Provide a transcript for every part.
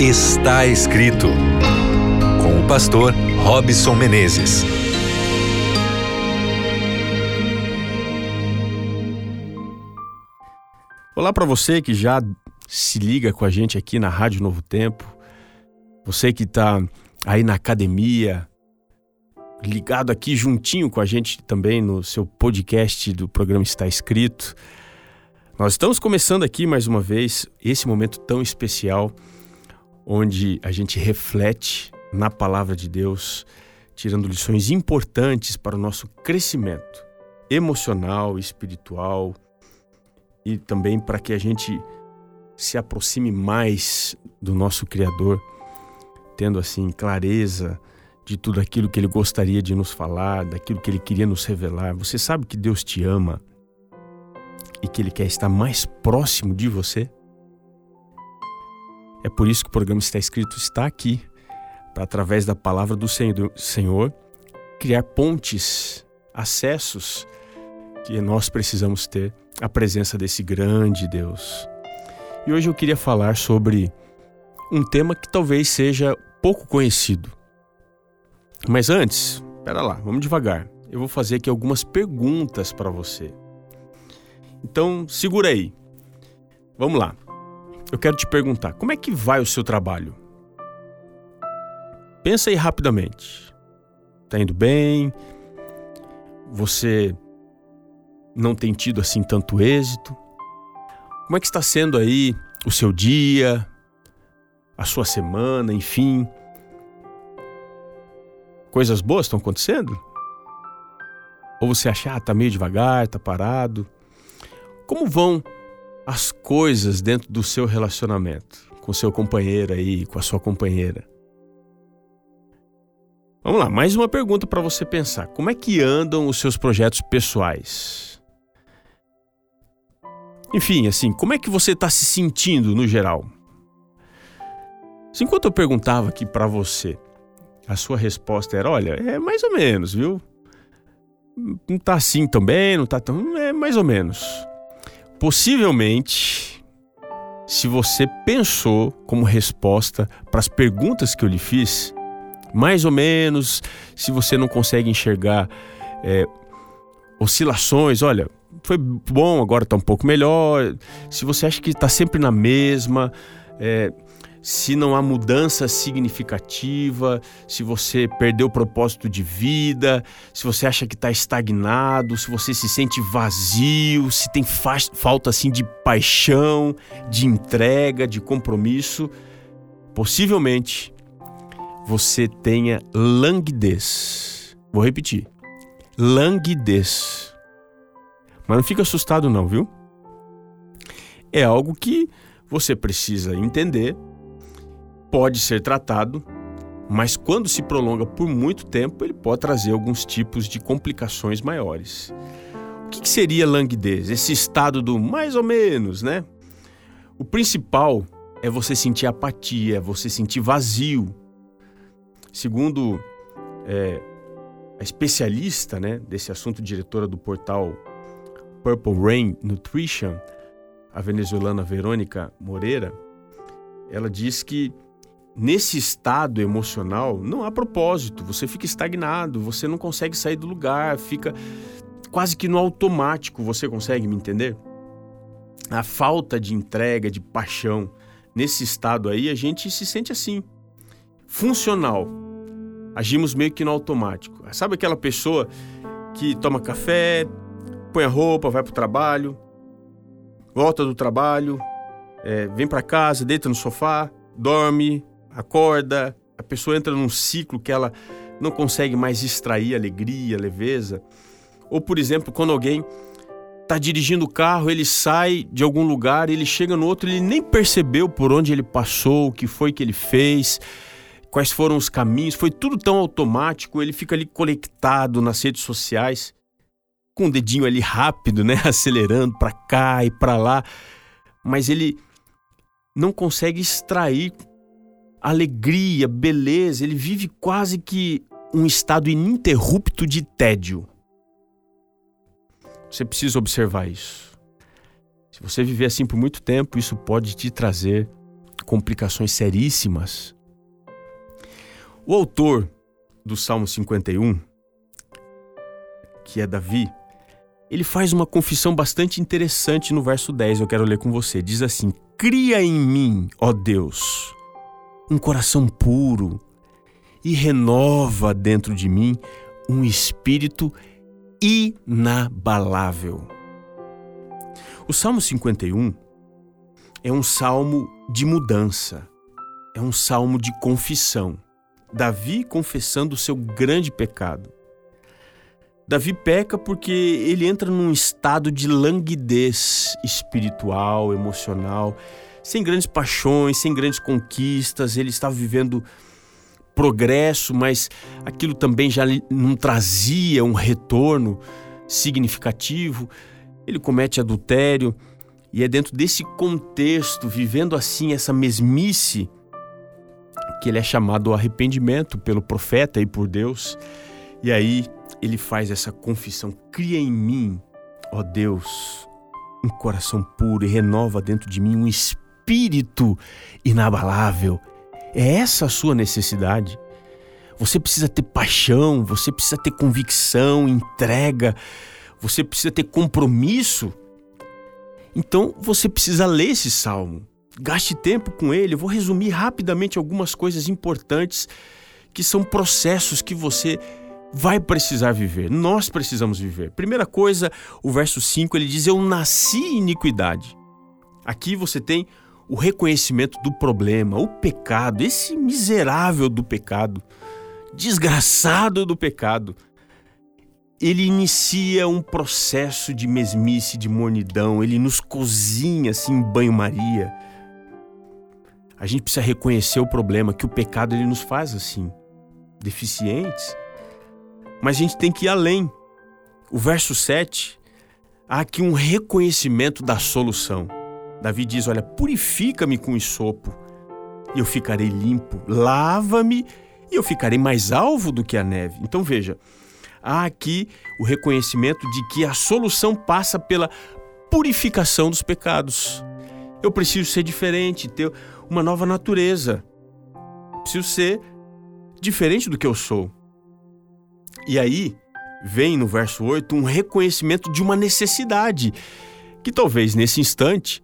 Está escrito com o pastor Robson Menezes. Olá para você que já se liga com a gente aqui na Rádio Novo Tempo. Você que está aí na academia, ligado aqui juntinho com a gente também no seu podcast do programa Está Escrito. Nós estamos começando aqui mais uma vez esse momento tão especial onde a gente reflete na palavra de Deus, tirando lições importantes para o nosso crescimento emocional, espiritual e também para que a gente se aproxime mais do nosso Criador, tendo assim clareza de tudo aquilo que ele gostaria de nos falar, daquilo que ele queria nos revelar. Você sabe que Deus te ama e que Ele quer estar mais próximo de você? É por isso que o programa Está Escrito está aqui, para através da palavra do Senhor criar pontes, acessos que nós precisamos ter à presença desse grande Deus. E hoje eu queria falar sobre um tema que talvez seja pouco conhecido. Mas antes, espera lá, vamos devagar. Eu vou fazer aqui algumas perguntas para você. Então, segura aí. Vamos lá. Eu quero te perguntar: como é que vai o seu trabalho? Pensa aí rapidamente. Tá indo bem? Você não tem tido assim tanto êxito? Como é que está sendo aí o seu dia, a sua semana, enfim? Coisas boas estão acontecendo? Ou você acha, ah, tá meio devagar, tá parado? Como vão as coisas dentro do seu relacionamento com seu companheiro aí, com a sua companheira? Vamos lá, mais uma pergunta para você pensar. Como é que andam os seus projetos pessoais? Enfim, assim, como é que você está se sentindo no geral? Enquanto eu perguntava aqui para você, a sua resposta era: olha, é mais ou menos, viu? Não tá assim também, não tá tão. É mais ou menos. Possivelmente, se você pensou como resposta para as perguntas que eu lhe fiz, mais ou menos, se você não consegue enxergar é, oscilações, olha, foi bom, agora está um pouco melhor. Se você acha que está sempre na mesma, é, se não há mudança significativa, se você perdeu o propósito de vida, se você acha que está estagnado, se você se sente vazio, se tem fa falta assim de paixão, de entrega, de compromisso, possivelmente você tenha languidez. Vou repetir: languidez. Mas não fica assustado, não, viu? É algo que você precisa entender pode ser tratado, mas quando se prolonga por muito tempo, ele pode trazer alguns tipos de complicações maiores. O que, seria languidez? Esse estado do mais ou menos, né? O principal é você sentir apatia, é você sentir vazio. Segundo é, a especialista né, desse assunto, diretora do portal Purple Rain Nutrition, a venezuelana Verônica Moreira, ela diz que nesse estado emocional, não há propósito, você fica estagnado, você não consegue sair do lugar, fica quase que no automático, você consegue me entender? A falta de entrega, de paixão, nesse estado aí, a gente se sente assim, funcional. Agimos meio que no automático. Sabe aquela pessoa que toma café, põe a roupa, vai para o trabalho, volta do trabalho, é, vem para casa, deita no sofá, dorme, acorda, a pessoa entra num ciclo que ela não consegue mais extrair alegria, leveza. Ou, por exemplo, quando alguém está dirigindo o carro, ele sai de algum lugar, ele chega no outro, ele nem percebeu por onde ele passou, o que foi que ele fez, quais foram os caminhos, foi tudo tão automático, ele fica ali conectado nas redes sociais, com o dedinho ali rápido, né, acelerando para cá e para lá, mas ele não consegue extrair alegria, beleza, ele vive quase que um estado ininterrupto de tédio. Você precisa observar isso. Se você viver assim por muito tempo, isso pode te trazer complicações seríssimas. O autor do Salmo 51, que é Davi, ele faz uma confissão bastante interessante no verso 10, eu quero ler com você. Diz assim: Cria em mim, ó Deus, um coração puro e renova dentro de mim um espírito inabalável. O Salmo 51 é um salmo de mudança, é um salmo de confissão. Davi confessando o seu grande pecado. Davi peca porque ele entra num estado de languidez espiritual, emocional, sem grandes paixões, sem grandes conquistas. Ele estava vivendo progresso, mas aquilo também já não trazia um retorno significativo. Ele comete adultério e é dentro desse contexto, vivendo assim essa mesmice, que ele é chamado ao arrependimento pelo profeta e por Deus. E aí ele faz essa confissão: cria em mim, ó Deus, um coração puro e renova dentro de mim um espírito inabalável. É essa a sua necessidade. Você precisa ter paixão, você precisa ter convicção, entrega, você precisa ter compromisso. Então você precisa ler esse salmo. Gaste tempo com ele. Eu vou resumir rapidamente algumas coisas importantes que são processos que você vai precisar viver. Nós precisamos viver. Primeira coisa, o verso 5 ele diz: Eu nasci em iniquidade. Aqui você tem o reconhecimento do problema, o pecado, esse miserável do pecado, desgraçado do pecado. Ele inicia um processo de mesmice, de mornidão, ele nos cozinha assim em banho-maria. A gente precisa reconhecer o problema que o pecado ele nos faz assim, deficientes mas a gente tem que ir além. O verso 7, há aqui um reconhecimento da solução. Davi diz: Olha, purifica-me com isopo e eu ficarei limpo. Lava-me e eu ficarei mais alvo do que a neve. Então veja, há aqui o reconhecimento de que a solução passa pela purificação dos pecados. Eu preciso ser diferente, ter uma nova natureza. Preciso ser diferente do que eu sou. E aí vem no verso 8 um reconhecimento de uma necessidade que talvez nesse instante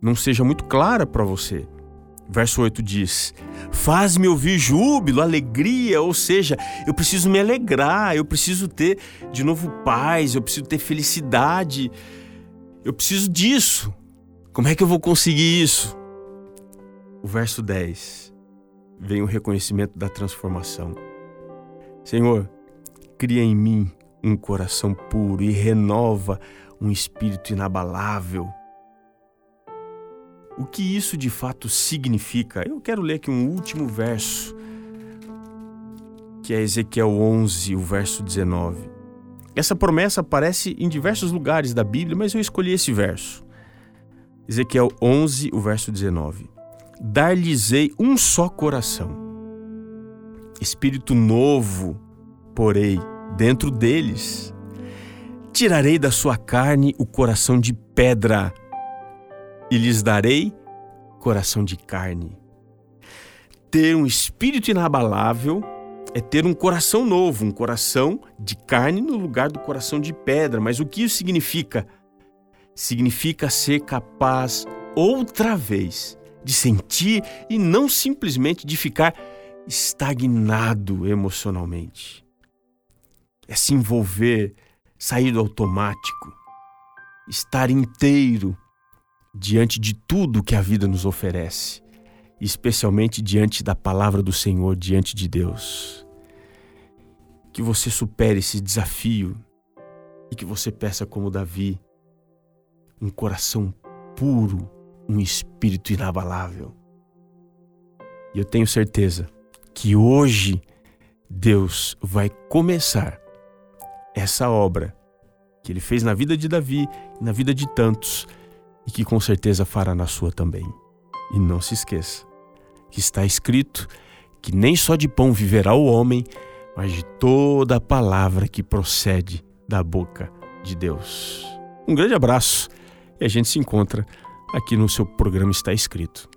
não seja muito clara para você. Verso 8 diz: Faz-me ouvir júbilo, alegria, ou seja, eu preciso me alegrar, eu preciso ter de novo paz, eu preciso ter felicidade, eu preciso disso. Como é que eu vou conseguir isso? O verso 10 vem o reconhecimento da transformação. Senhor, cria em mim um coração puro e renova um espírito inabalável. O que isso de fato significa? Eu quero ler aqui um último verso, que é Ezequiel 11, o verso 19. Essa promessa aparece em diversos lugares da Bíblia, mas eu escolhi esse verso. Ezequiel 11, o verso 19. Dar-lhes-ei um só coração espírito novo porei dentro deles. Tirarei da sua carne o coração de pedra e lhes darei coração de carne. Ter um espírito inabalável é ter um coração novo, um coração de carne no lugar do coração de pedra. Mas o que isso significa? Significa ser capaz outra vez de sentir e não simplesmente de ficar estagnado emocionalmente. É se envolver, sair do automático, estar inteiro diante de tudo que a vida nos oferece, especialmente diante da palavra do Senhor, diante de Deus. Que você supere esse desafio e que você peça, como Davi, um coração puro, um espírito inabalável. E eu tenho certeza que hoje Deus vai começar essa obra que ele fez na vida de Davi e na vida de tantos e que com certeza fará na sua também. E não se esqueça que está escrito que nem só de pão viverá o homem, mas de toda a palavra que procede da boca de Deus. Um grande abraço e a gente se encontra aqui no seu programa Está Escrito.